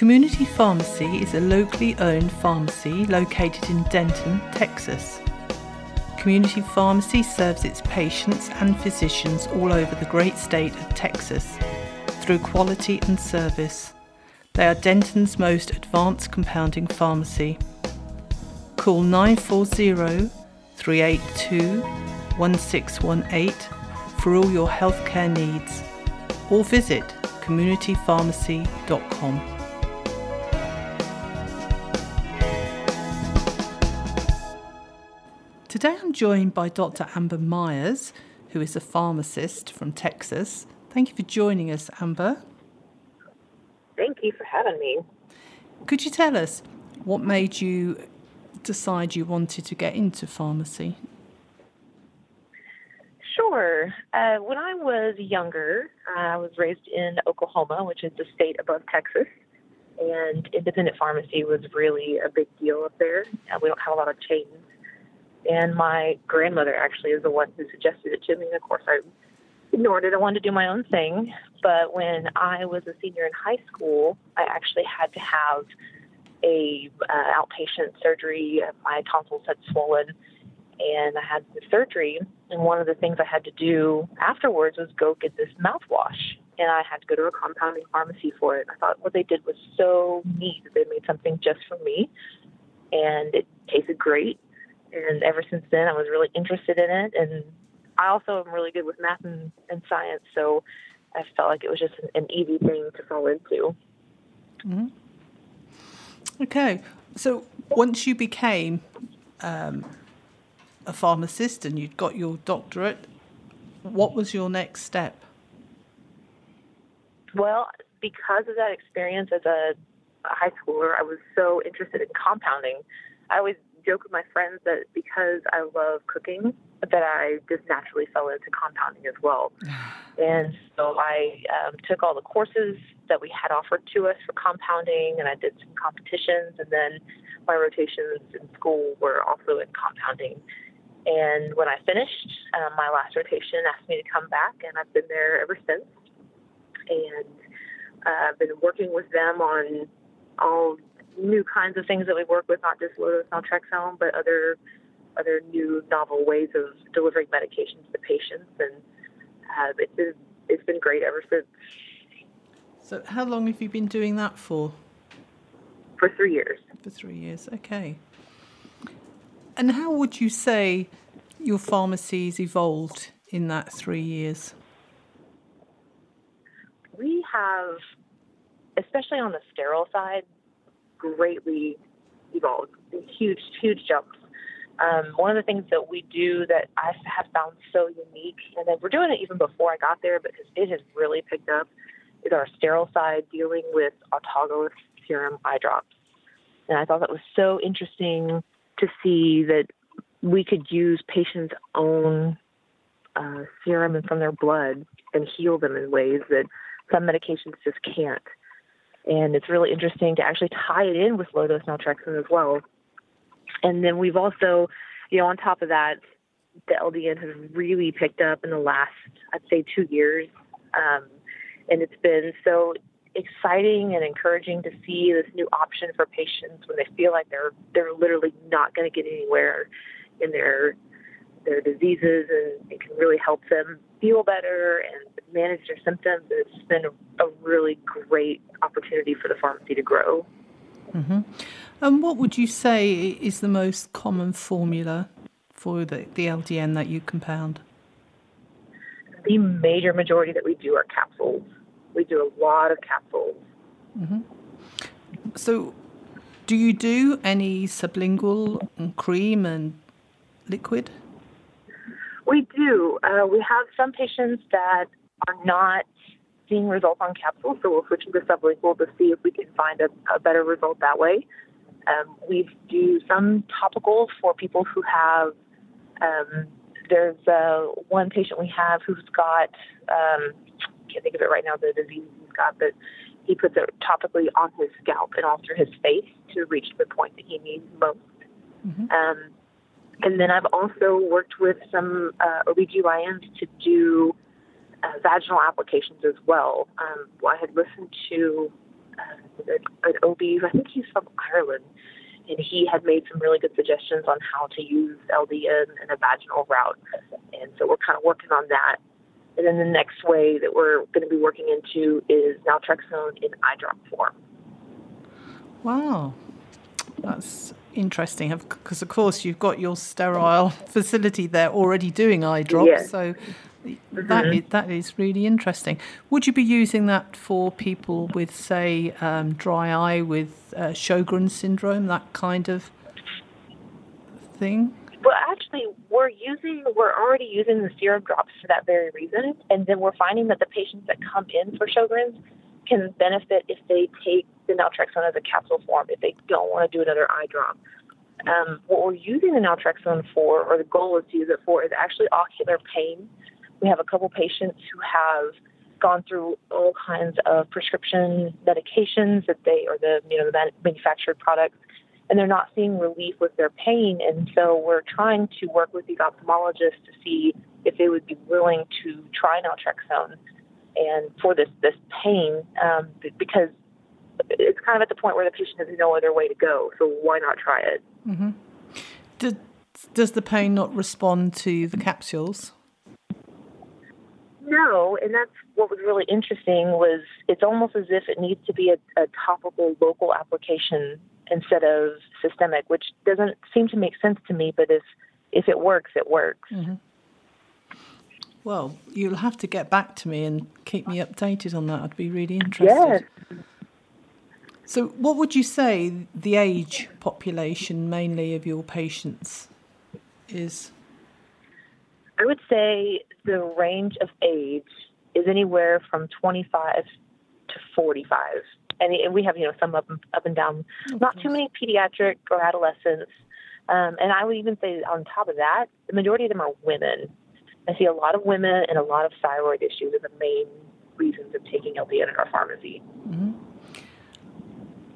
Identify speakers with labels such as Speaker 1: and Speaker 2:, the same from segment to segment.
Speaker 1: Community Pharmacy is a locally owned pharmacy located in Denton, Texas. Community Pharmacy serves its patients and physicians all over the great state of Texas through quality and service. They are Denton's most advanced compounding pharmacy. Call 940 382 1618 for all your healthcare needs or visit communitypharmacy.com. Today I'm joined by Dr. Amber Myers, who is a pharmacist from Texas. Thank you for joining us, Amber.
Speaker 2: Thank you for having me.
Speaker 1: Could you tell us what made you decide you wanted to get into pharmacy?
Speaker 2: Sure. Uh, when I was younger, I was raised in Oklahoma, which is the state above Texas, and independent pharmacy was really a big deal up there. Uh, we don't have a lot of chains and my grandmother actually is the one who suggested it to me. Of course, I ignored it. I wanted to do my own thing. But when I was a senior in high school, I actually had to have a uh, outpatient surgery. My tonsils had swollen, and I had the surgery. And one of the things I had to do afterwards was go get this mouthwash. And I had to go to a compounding pharmacy for it. I thought what they did was so neat they made something just for me. And it tasted great and ever since then, I was really interested in it. And I also am really good with math and, and science, so I felt like it was just an, an easy thing to fall into.
Speaker 1: Mm-hmm. Okay, so once you became um, a pharmacist and you'd got your doctorate, what was your next step?
Speaker 2: Well, because of that experience as a, a high schooler, I was so interested in compounding. I always joke with my friends that because I love cooking, that I just naturally fell into compounding as well. and so I um, took all the courses that we had offered to us for compounding, and I did some competitions, and then my rotations in school were also in compounding. And when I finished um, my last rotation, asked me to come back, and I've been there ever since. And uh, I've been working with them on all new kinds of things that we work with, not just low-dose naltrexone, but other other new novel ways of delivering medications to patients, and uh, it's been it's been great ever since.
Speaker 1: So, how long have you been doing that for?
Speaker 2: For three years.
Speaker 1: For three years, okay. And how would you say your pharmacies evolved in that three years?
Speaker 2: We have, especially on the sterile side, greatly evolved, huge, huge jumps. Um, one of the things that we do that I have found so unique, and then we're doing it even before I got there, because it has really picked up, is our sterile side dealing with autologous serum eye drops. And I thought that was so interesting to see that we could use patients' own uh, serum and from their blood and heal them in ways that some medications just can't. And it's really interesting to actually tie it in with low dose naltrexone as well. And then we've also, you know, on top of that, the LDN has really picked up in the last, I'd say, two years. Um, and it's been so exciting and encouraging to see this new option for patients when they feel like they're they're literally not going to get anywhere in their their diseases and it can really help them feel better and manage their symptoms. It's been a, really great opportunity for the pharmacy to grow.
Speaker 1: Mm-hmm. And what would you say is the most common formula for the, the LDN that you compound?
Speaker 2: The major majority that we do are capsules. We do a lot of capsules.
Speaker 1: Mm-hmm. So, do you do any sublingual and cream and liquid?
Speaker 2: We do. Uh, we have some patients that are not seeing results on capsules, so we'll switch to sublingual to see if we can find a, a better result that way. Um, we do some topicals for people who have. Um, there's uh, one patient we have who's got. Um, can't think of it right now. The disease he's got, but he puts it topically on his scalp and all through his face to reach the point that he needs most. Mm-hmm. Um, and then I've also worked with some uh, OBGYNs to do uh, vaginal applications as well. Um, I had listened to uh, an OB, I think he's from Ireland, and he had made some really good suggestions on how to use LDN in a vaginal route. And so we're kind of working on that. And then the next way that we're going to be working into is naltrexone in eye drop form.
Speaker 1: Wow, that's interesting because, of course, you've got your sterile facility there already doing eye drops. Yes. So mm-hmm. that is, that is really interesting. Would you be using that for people with, say, um, dry eye with uh, Sjogren's syndrome, that kind of thing?
Speaker 2: Well, actually, we're using we're already using the serum drops for that very reason, and then we're finding that the patients that come in for Sjogren's can benefit if they take the naltrexone as a capsule form if they don't want to do another eye drop. Um, what we're using the naltrexone for, or the goal is to use it for, is actually ocular pain. We have a couple patients who have gone through all kinds of prescription medications that they, or the you know the manufactured products, and they're not seeing relief with their pain. And so we're trying to work with these ophthalmologists to see if they would be willing to try naltrexone and for this this pain um, because it's kind of at the point where the patient has no other way to go. So why not try it?
Speaker 1: Mm-hmm. Does, does the pain not respond to the capsules?
Speaker 2: No, and that's what was really interesting was it's almost as if it needs to be a, a topical local application instead of systemic, which doesn't seem to make sense to me. But if if it works, it works.
Speaker 1: Mm-hmm. Well, you'll have to get back to me and keep me updated on that. I'd be really interested.
Speaker 2: Yes.
Speaker 1: So, what would you say the age population mainly of your patients is?
Speaker 2: I would say the range of age is anywhere from 25 to 45. And we have, you know, some up, up and down, not too many pediatric or adolescents. Um, and I would even say on top of that, the majority of them are women. I see a lot of women and a lot of thyroid issues are the main reasons of taking LDN in our pharmacy.
Speaker 1: Mm-hmm.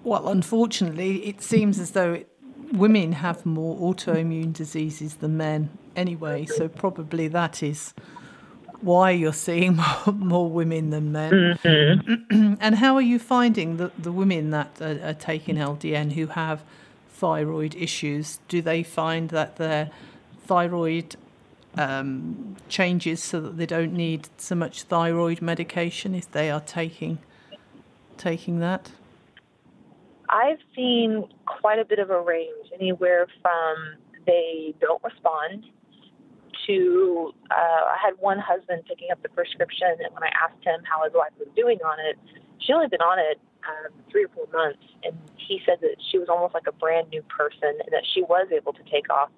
Speaker 1: Well, unfortunately, it seems as though it, women have more autoimmune diseases than men anyway, so probably that is why you're seeing more, more women than men. Mm-hmm. and how are you finding the, the women that are, are taking LDN who have thyroid issues? Do they find that their thyroid um, changes so that they don't need so much thyroid medication if they are taking taking that?
Speaker 2: I've seen quite a bit of a range, anywhere from they don't respond to uh, I had one husband picking up the prescription, and when I asked him how his wife was doing on it, she only been on it um, three or four months, and he said that she was almost like a brand new person, and that she was able to take off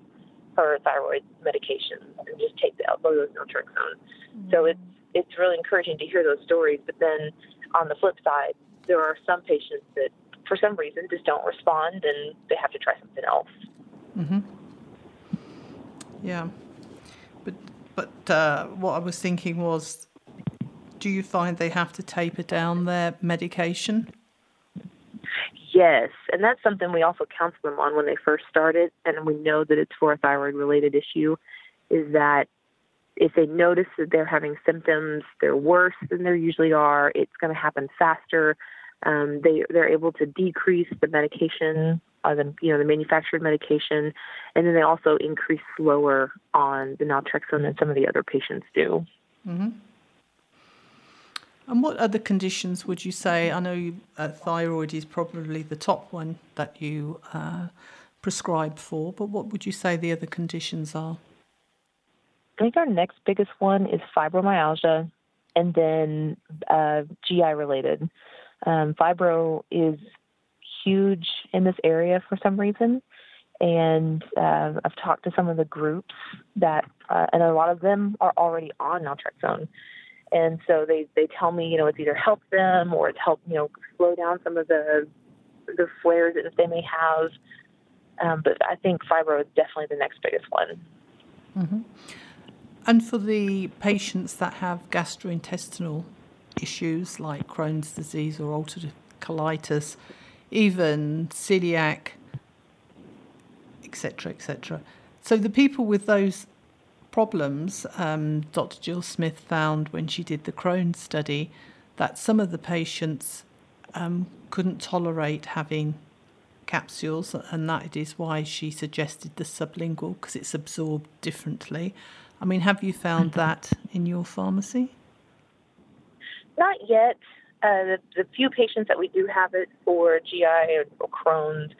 Speaker 2: thyroid medications and just take the dose naltrexone. Mm-hmm. So it's it's really encouraging to hear those stories. But then on the flip side, there are some patients that for some reason just don't respond and they have to try something else.
Speaker 1: Mm-hmm. Yeah, but but uh, what I was thinking was, do you find they have to taper down their medication?
Speaker 2: Yes, and that's something we also counsel them on when they first started, and we know that it's for a thyroid-related issue. Is that if they notice that they're having symptoms, they're worse than they usually are, it's going to happen faster um, they they're able to decrease the medication, uh, the you know the manufactured medication, and then they also increase slower on the naltrexone than some of the other patients do.
Speaker 1: Mm-hmm. And what other conditions would you say? I know you, uh, thyroid is probably the top one that you uh, prescribe for, but what would you say the other conditions are?
Speaker 2: I think our next biggest one is fibromyalgia, and then uh, GI related. Um, fibro is huge in this area for some reason, And uh, I've talked to some of the groups that, uh, and a lot of them are already on naltrexone. And so they, they tell me, you know, it's either helped them or it's helped, you know, slow down some of the the flares that they may have. Um, but I think fibro is definitely the next biggest one.
Speaker 1: Mm-hmm. And for the patients that have gastrointestinal issues like Crohn's disease or ulcerative colitis, even celiac, etc., etc. So the people with those problems, um, Dr. Jill Smith found when she did the Crohn's study that some of the patients um, couldn't tolerate having capsules, and that is why she suggested the sublingual because it's absorbed differently. I mean, have you found mm-hmm. that in your pharmacy?
Speaker 2: Not yet. Uh, the, the few patients that we do have it for GI or, or Crohn's,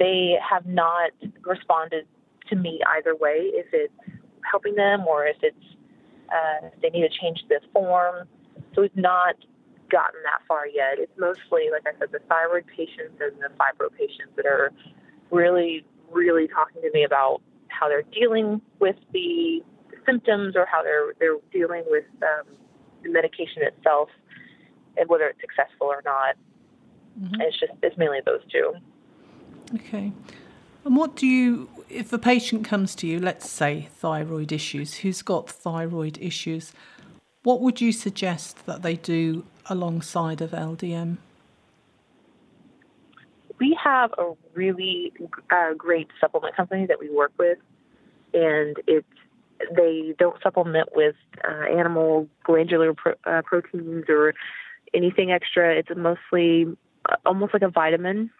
Speaker 2: they have not responded to me either way. If it's helping them or if it's uh, if they need to change the form. So we've not gotten that far yet. It's mostly, like I said, the thyroid patients and the fibro patients that are really, really talking to me about how they're dealing with the symptoms or how they're they're dealing with um, the medication itself and whether it's successful or not. Mm-hmm. It's just it's mainly those two.
Speaker 1: Okay. And what do you, if a patient comes to you, let's say thyroid issues, who's got thyroid issues, what would you suggest that they do alongside of LDN?
Speaker 2: We have a really uh, great supplement company that we work with, and it's they don't supplement with uh, animal glandular pro- uh, proteins or anything extra. It's mostly uh, almost like a vitamin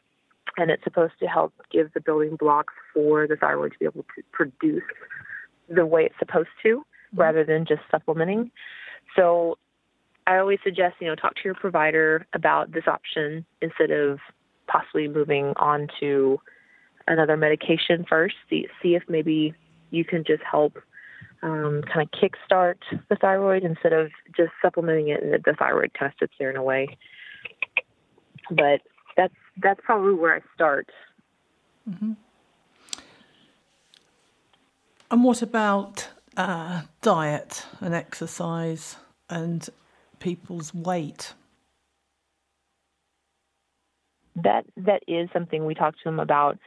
Speaker 2: and it's supposed to help give the building blocks for the thyroid to be able to produce the way it's supposed to mm-hmm. rather than just supplementing. So I always suggest, you know, talk to your provider about this option instead of possibly moving on to another medication first. See, see if maybe you can just help um, kind of kickstart the thyroid instead of just supplementing it and the thyroid kind of sits there in a way. But that's that's probably where I start.
Speaker 1: Mm-hmm. And what about uh, diet and exercise and people's weight?
Speaker 2: That that is something we talk to them about,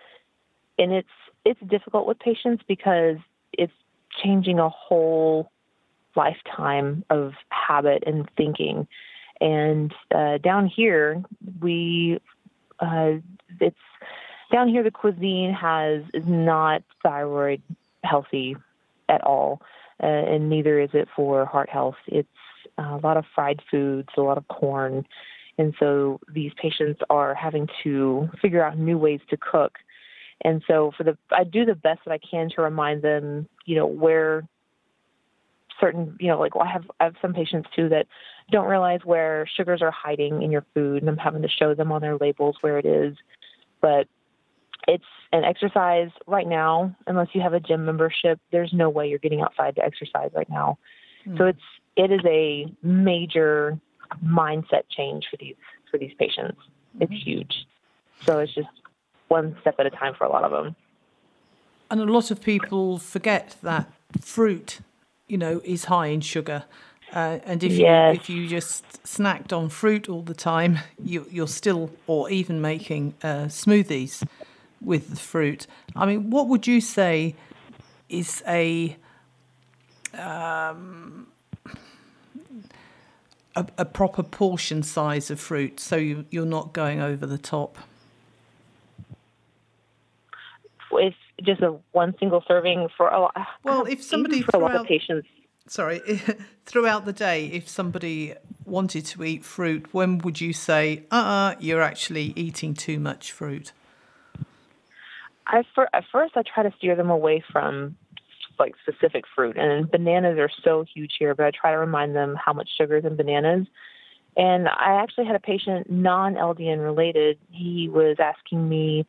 Speaker 2: and it's it's difficult with patients because it's changing a whole lifetime of habit and thinking. And uh, down here, we uh, it's down here the cuisine has is not thyroid healthy at all, uh, and neither is it for heart health. It's a lot of fried foods, a lot of corn, and so these patients are having to figure out new ways to cook. And so for the I do the best that I can to remind them, you know, where certain, you know, like well, I have I have some patients too that don't realize where sugars are hiding in your food, and I'm having to show them on their labels where it is. But it's an exercise right now, unless you have a gym membership, there's no way you're getting outside to exercise right now. Mm. So it's it is a major mindset change for these for these patients. Mm-hmm. It's huge. So it's just one step at a time for a lot of them.
Speaker 1: And a lot of people forget that fruit you know, is high in sugar. Uh, and if yes. you if you just snacked on fruit all the time, you, you're still, or even making uh, smoothies with the fruit. I mean, what would you say is a um, a, a, proper portion size of fruit, so you, you're not going over the top?
Speaker 2: If just a one single serving for a lot.
Speaker 1: Well, if somebody for a lot of patients. Sorry, throughout the day, if somebody wanted to eat fruit, when would you say, "Uh, uh-uh, you're actually eating too much fruit"?
Speaker 2: I for, at first I try to steer them away from like specific fruit, and bananas are so huge here. But I try to remind them how much sugar is in bananas. And I actually had a patient, non LDN related. He was asking me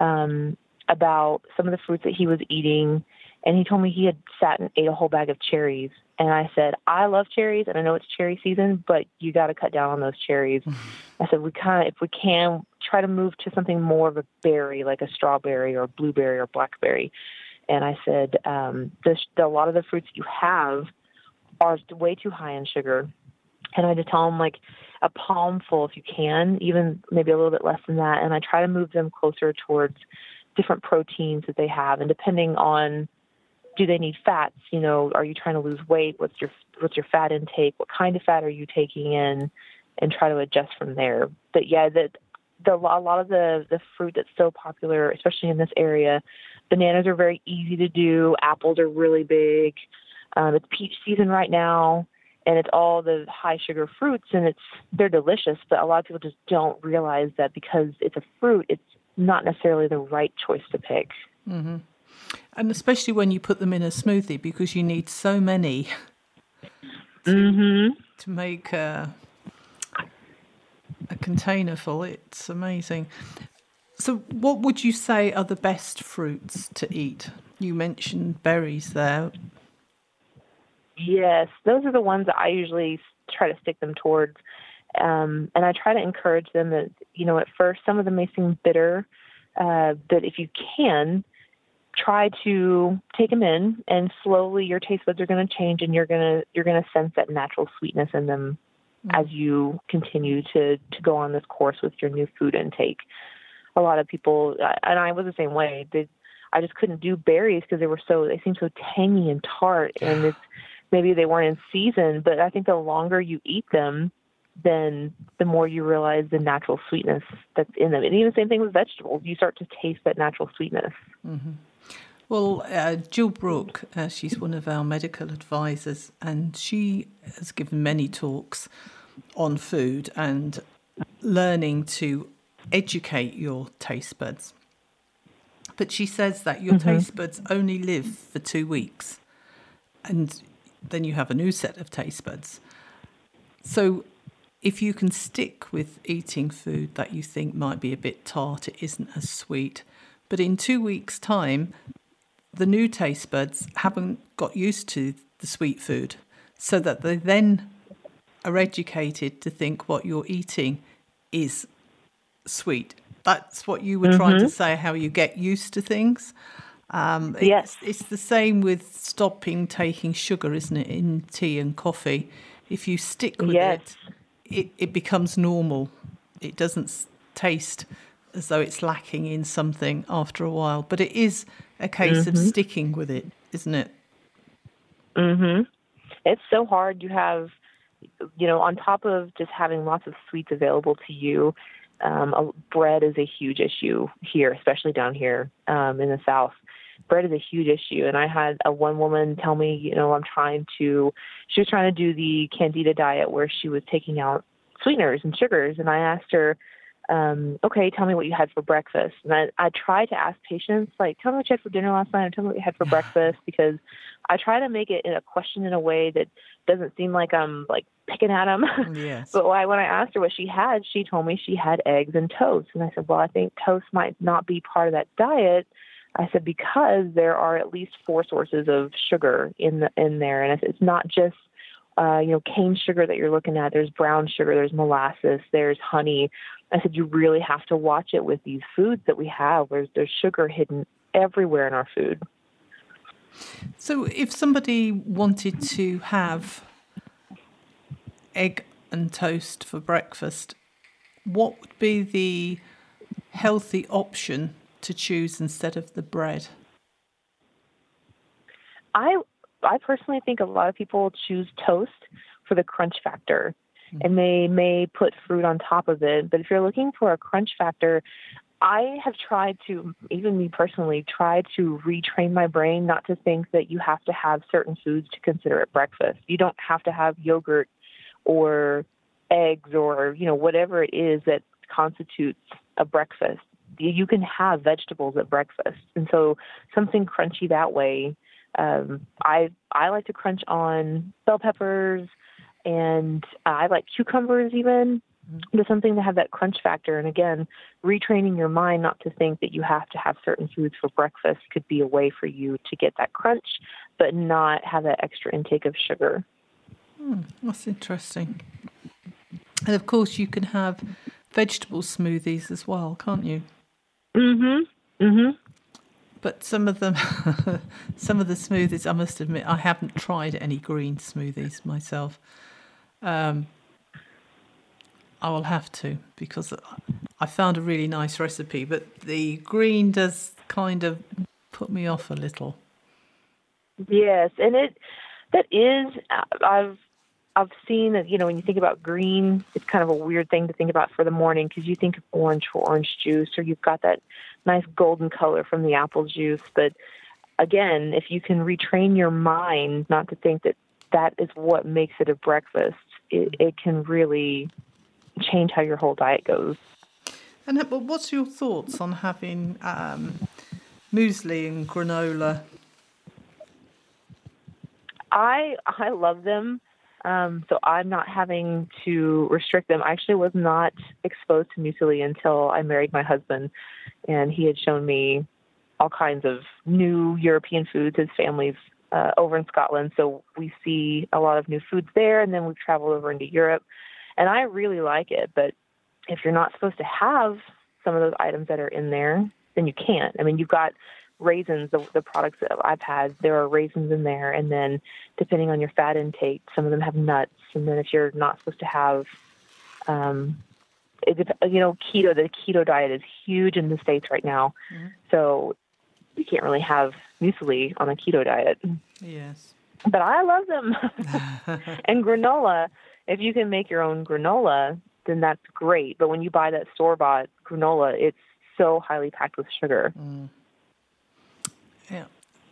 Speaker 2: um, about some of the fruits that he was eating, and he told me he had sat and ate a whole bag of cherries. And I said, I love cherries, and I know it's cherry season, but you got to cut down on those cherries. I said, we kind of, if we can, try to move to something more of a berry, like a strawberry or a blueberry or blackberry. And I said, um, the, the, a lot of the fruits you have are way too high in sugar. And I just tell them like a palmful if you can, even maybe a little bit less than that. And I try to move them closer towards different proteins that they have. And depending on do they need fats? You know, are you trying to lose weight? What's your what's your fat intake? What kind of fat are you taking in? And try to adjust from there. But yeah, that the a lot of the the fruit that's so popular, especially in this area, bananas are very easy to do. Apples are really big. Um, it's peach season right now, and it's all the high sugar fruits, and it's they're delicious. But a lot of people just don't realize that because it's a fruit, it's not necessarily the right choice to pick.
Speaker 1: Mm-hmm. And especially when you put them in a smoothie because you need so many
Speaker 2: to, mm-hmm.
Speaker 1: to make a, a container full. It's amazing. So, what would you say are the best fruits to eat? You mentioned berries there.
Speaker 2: Yes, those are the ones that I usually try to stick them towards. Um, and I try to encourage them that, you know, at first some of them may seem bitter, uh, but if you can, try to take them in and slowly your taste buds are going to change and you're going to you're going to sense that natural sweetness in them mm-hmm. as you continue to to go on this course with your new food intake a lot of people and I was the same way they I just couldn't do berries because they were so they seemed so tangy and tart and it's maybe they weren't in season but I think the longer you eat them then the more you realize the natural sweetness that's in them. And even the same thing with vegetables, you start to taste that natural sweetness.
Speaker 1: Mm-hmm. Well, uh, Jill Brook, uh, she's one of our medical advisors, and she has given many talks on food and learning to educate your taste buds. But she says that your mm-hmm. taste buds only live for two weeks, and then you have a new set of taste buds. So, if you can stick with eating food that you think might be a bit tart, it isn't as sweet, but in two weeks' time, the new taste buds haven't got used to the sweet food, so that they then are educated to think what you're eating is sweet. That's what you were mm-hmm. trying to mm-hmm. say, how you get used to things. Um,
Speaker 2: yes.
Speaker 1: It's, it's the same with stopping taking sugar, isn't it, in tea and coffee? If you stick with yes. it, it, it becomes normal. It doesn't taste as though it's lacking in something after a while. But it is a case mm-hmm. of sticking with it, isn't it?
Speaker 2: Mhm. It's so hard. You have, you know, on top of just having lots of sweets available to you, um, bread is a huge issue here, especially down here um, in the South. Bread is a huge issue, and I had a one woman tell me, you know, I'm trying to. She was trying to do the Candida diet where she was taking out sweeteners and sugars, and I asked her, um, okay, tell me what you had for breakfast. And I, I try to ask patients, like, tell me what you had for dinner last night, or tell me what you had for breakfast, because I try to make it in a question in a way that doesn't seem like I'm like picking at them.
Speaker 1: Yes.
Speaker 2: but I, when I asked her what she had, she told me she had eggs and toast. And I said, well, I think toast might not be part of that diet. I said because there are at least four sources of sugar in the in there, and it's not just uh, you know, cane sugar that you're looking at. There's brown sugar, there's molasses, there's honey. I said, you really have to watch it with these foods that we have where there's sugar hidden everywhere in our food.
Speaker 1: So, if somebody wanted to have egg and toast for breakfast, what would be the healthy option to choose instead of the bread?
Speaker 2: I I personally think a lot of people choose toast for the crunch factor. Mm-hmm. And they may put fruit on top of it. But if you're looking for a crunch factor, I have tried to, even me personally, try to retrain my brain not to think that you have to have certain foods to consider at breakfast. You don't have to have yogurt or eggs or, you know, whatever it is that constitutes a breakfast. You can have vegetables at breakfast. And so something crunchy that way um, I I like to crunch on bell peppers, and I like cucumbers even. Mm-hmm. Just something to have that crunch factor. And again, retraining your mind not to think that you have to have certain foods for breakfast could be a way for you to get that crunch, but not have that extra intake of sugar.
Speaker 1: Hmm, that's interesting. And of course, you can have vegetable smoothies as well, can't you?
Speaker 2: Mhm. Mhm.
Speaker 1: But some of them, some of the smoothies, I must admit, I haven't tried any green smoothies myself. Um, I will have to because I found a really nice recipe, but the green does kind of put me off a little.
Speaker 2: Yes, and it that is I've I've seen that you know when you think about green, it's kind of a weird thing to think about for the morning because you think of orange for orange juice, or you've got that nice golden color from the apple juice. But again, if you can retrain your mind not to think that that is what makes it a breakfast, it, it can really change how your whole diet goes.
Speaker 1: And what's your thoughts on having um, muesli and granola?
Speaker 2: I I love them. Um, so I'm not having to restrict them. I actually was not exposed to muesli until I married my husband, and he had shown me all kinds of new European foods. His family's uh, over in Scotland, so we see a lot of new foods there, and then we've traveled over into Europe, and I really like it. But if you're not supposed to have some of those items that are in there, then you can't. I mean, you've got raisins, the, the products that I've had, there are raisins in there. And then depending on your fat intake, some of them have nuts. And then if you're not supposed to have, um, it, you know, keto, the keto diet is huge in the States right now. Mm-hmm. So you can't really have muesli on a keto diet.
Speaker 1: Yes.
Speaker 2: But I love them. and granola, if you can make your own granola, then that's great. But when you buy that store bought granola, it's so highly packed with sugar.
Speaker 1: Mm. Yeah.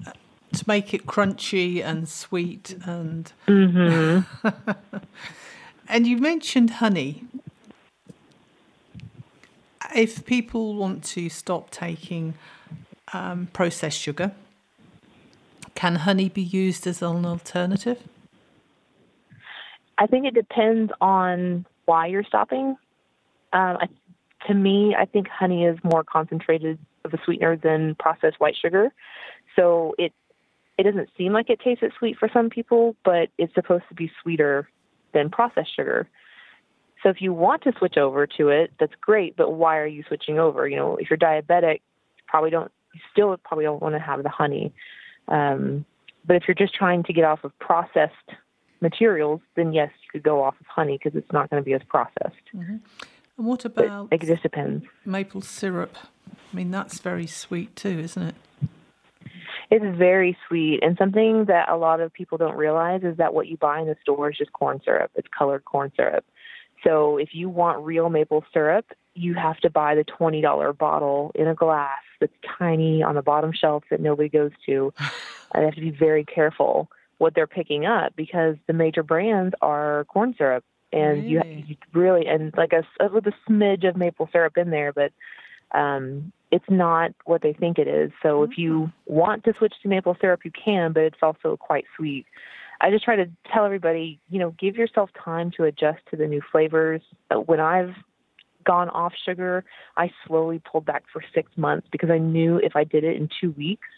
Speaker 1: Uh, to make it crunchy and sweet and.
Speaker 2: Mm-hmm.
Speaker 1: and you mentioned honey. If people want to stop taking um, processed sugar, can honey be used as an alternative?
Speaker 2: I think it depends on why you're stopping. Um, I, to me, I think honey is more concentrated of a sweetener than processed white sugar. So it it doesn't seem like it tastes as sweet for some people, but it's supposed to be sweeter than processed sugar. So if you want to switch over to it, that's great. But why are you switching over? You know, if you're diabetic, you probably don't. You still probably don't want to have the honey. Um, but if you're just trying to get off of processed materials, then yes, you could go off of honey because it's not going to be as processed.
Speaker 1: Mm-hmm. And what about?
Speaker 2: It just depends.
Speaker 1: Maple syrup. I mean, that's very sweet too, isn't it?
Speaker 2: It's very sweet, and something that a lot of people don't realize is that what you buy in the store is just corn syrup. It's colored corn syrup. So if you want real maple syrup, you have to buy the twenty dollar bottle in a glass that's tiny on the bottom shelf that nobody goes to. and you have to be very careful what they're picking up because the major brands are corn syrup, and really? you, you really and like a with a smidge of maple syrup in there, but um, it's not what they think it is. So mm-hmm. if you mm-hmm. want to switch to maple syrup, you can, but it's also quite sweet. I just try to tell everybody, you know, give yourself time to adjust to the new flavors. Uh, when I've gone off sugar, I slowly pulled back for six months because I knew if I did it in two weeks,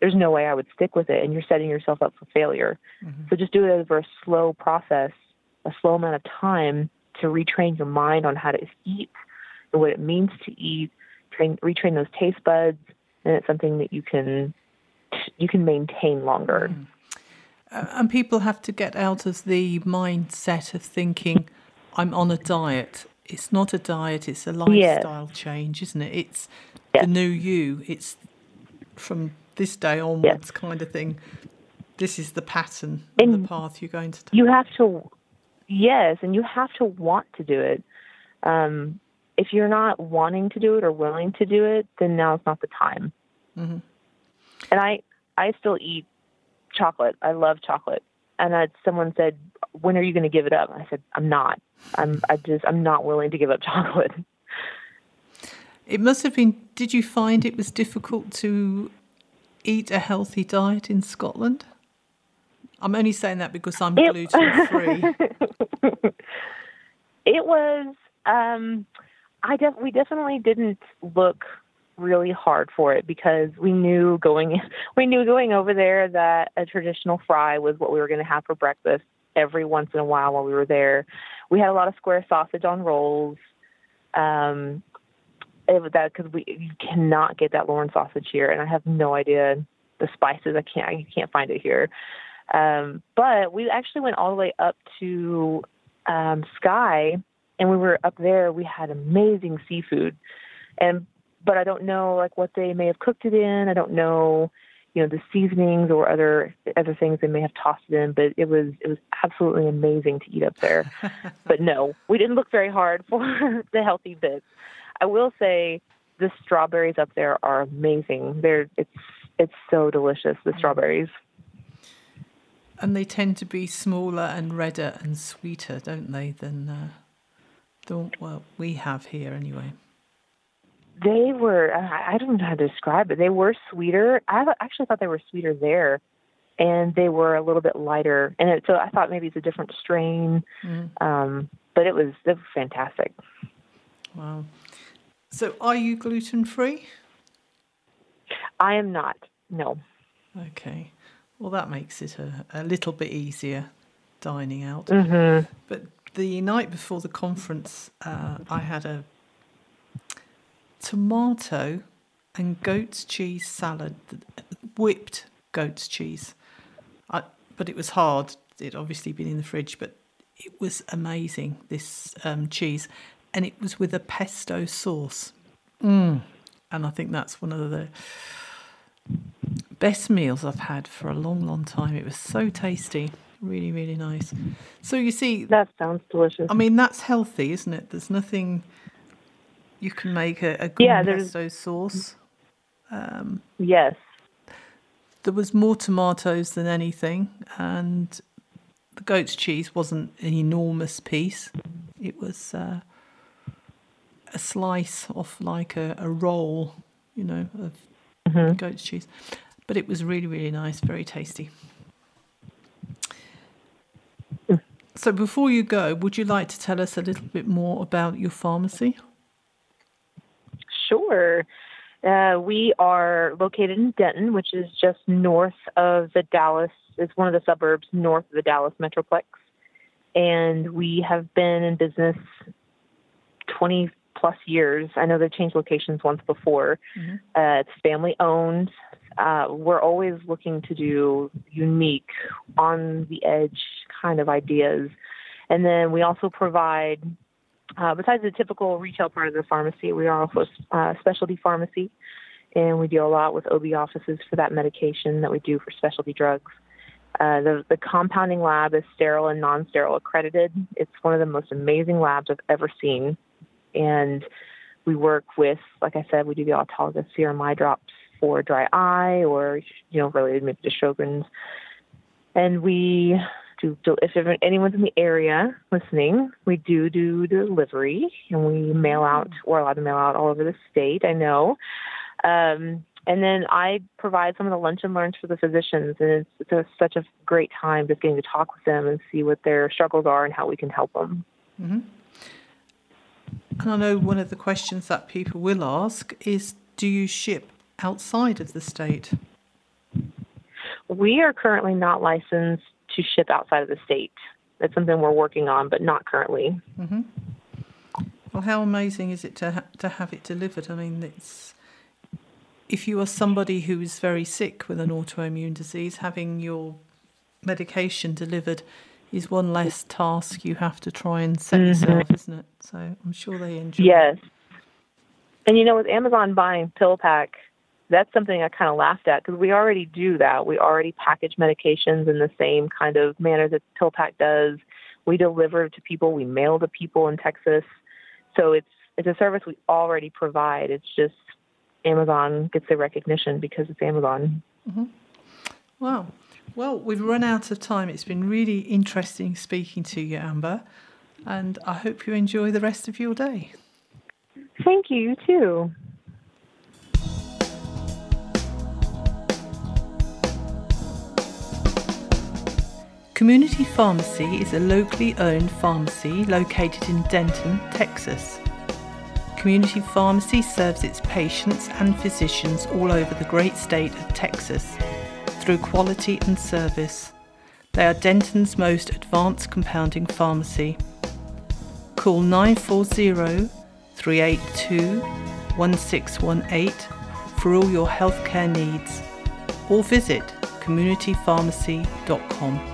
Speaker 2: there's no way I would stick with it, and you're setting yourself up for failure. Mm-hmm. So just do it over a slow process, a slow amount of time to retrain your mind on how to eat and what it means to eat, train, retrain those taste buds, and it's something that you can you can maintain longer. Mm.
Speaker 1: Uh, and people have to get out of the mindset of thinking, "I'm on a diet." It's not a diet; it's a lifestyle yes. change, isn't it? It's yes. the new you. It's from this day onwards, yes. kind of thing. This is the pattern, and the path you're going to take.
Speaker 2: You have to, yes, and you have to want to do it. Um, if you're not wanting to do it or willing to do it, then now's not the time. Mm-hmm. And I, I still eat chocolate. I love chocolate. And I, someone said, "When are you going to give it up?" I said, "I'm not. I'm. I just. I'm not willing to give up chocolate."
Speaker 1: It must have been. Did you find it was difficult to eat a healthy diet in Scotland? I'm only saying that because I'm gluten free.
Speaker 2: it was. Um, I def- we definitely didn't look really hard for it because we knew going we knew going over there that a traditional fry was what we were going to have for breakfast every once in a while while we were there. We had a lot of square sausage on rolls. Um, it, that because we you cannot get that Lorne sausage here, and I have no idea the spices. I can't you can't find it here. Um, but we actually went all the way up to um, Skye, and we were up there. We had amazing seafood, and but I don't know like what they may have cooked it in. I don't know, you know, the seasonings or other other things they may have tossed it in. But it was it was absolutely amazing to eat up there. but no, we didn't look very hard for the healthy bits. I will say the strawberries up there are amazing. They're it's it's so delicious. The strawberries.
Speaker 1: And they tend to be smaller and redder and sweeter, don't they, than uh, the what we have here anyway.
Speaker 2: They were, I don't know how to describe it. They were sweeter. I actually thought they were sweeter there, and they were a little bit lighter. And it, so I thought maybe it's a different strain. Mm. Um, but it was, it was fantastic.
Speaker 1: Wow. So are you gluten free?
Speaker 2: I am not, no.
Speaker 1: Okay. Well, that makes it a, a little bit easier dining out.
Speaker 2: Mm-hmm.
Speaker 1: But the night before the conference, uh, I had a tomato and goat's cheese salad, whipped goat's cheese. I, but it was hard. It obviously been in the fridge, but it was amazing. This um, cheese, and it was with a pesto sauce. Mm. And I think that's one of the best meals I've had for a long, long time. It was so tasty. Really, really nice. So you see,
Speaker 2: that sounds delicious.
Speaker 1: I mean, that's healthy, isn't it? There's nothing you can make a, a green yeah, pesto sauce. Um,
Speaker 2: yes.
Speaker 1: There was more tomatoes than anything, and the goat's cheese wasn't an enormous piece. It was uh, a slice off like a, a roll, you know, of mm-hmm. goat's cheese. But it was really, really nice, very tasty. Mm. So, before you go, would you like to tell us a little bit more about your pharmacy?
Speaker 2: Sure. Uh, we are located in Denton, which is just north of the Dallas. It's one of the suburbs north of the Dallas Metroplex, and we have been in business 20 plus years. I know they've changed locations once before. Mm-hmm. Uh, it's family owned. Uh, we're always looking to do unique, on the edge kind of ideas. And then we also provide uh, besides the typical retail part of the pharmacy, we are also a uh, specialty pharmacy, and we deal a lot with OB offices for that medication that we do for specialty drugs. Uh, the, the compounding lab is sterile and non-sterile accredited. It's one of the most amazing labs I've ever seen, and we work with, like I said, we do the autologous serum eye drops for dry eye or you know related maybe to Sjogren's, and we do if anyone's in the area listening, we do do delivery and we mail mm. out. We're allowed to mail out all over the state. I know. Um, and then I provide some of the lunch and learns for the physicians, and it's, it's a, such a great time just getting to talk with them and see what their struggles are and how we can help them.
Speaker 1: Mm-hmm. And I know one of the questions that people will ask is, do you ship outside of the state?
Speaker 2: We are currently not licensed to ship outside of the state. That's something we're working on, but not currently.
Speaker 1: Mm-hmm. Well, how amazing is it to ha- to have it delivered? I mean, it's if you are somebody who is very sick with an autoimmune disease, having your medication delivered is one less task you have to try and set mm-hmm. yourself, isn't it? So I'm sure they enjoy.
Speaker 2: Yes. And you know, with Amazon buying PillPack, that's something I kind of laughed at because we already do that. We already package medications in the same kind of manner that PillPack does. We deliver to people, we mail to people in Texas. So it's it's a service we already provide. It's just Amazon gets the recognition because it's Amazon.
Speaker 1: Mm-hmm. Wow. Well, we've run out of time. It's been really interesting speaking to you, Amber, and I hope you enjoy the rest of your day.
Speaker 2: Thank you, you too.
Speaker 1: Community Pharmacy is a locally owned pharmacy located in Denton, Texas. Community Pharmacy serves its patients and physicians all over the great state of Texas through quality and service. They are Denton's most advanced compounding pharmacy. Call 940 382 1618 for all your healthcare needs or visit communitypharmacy.com.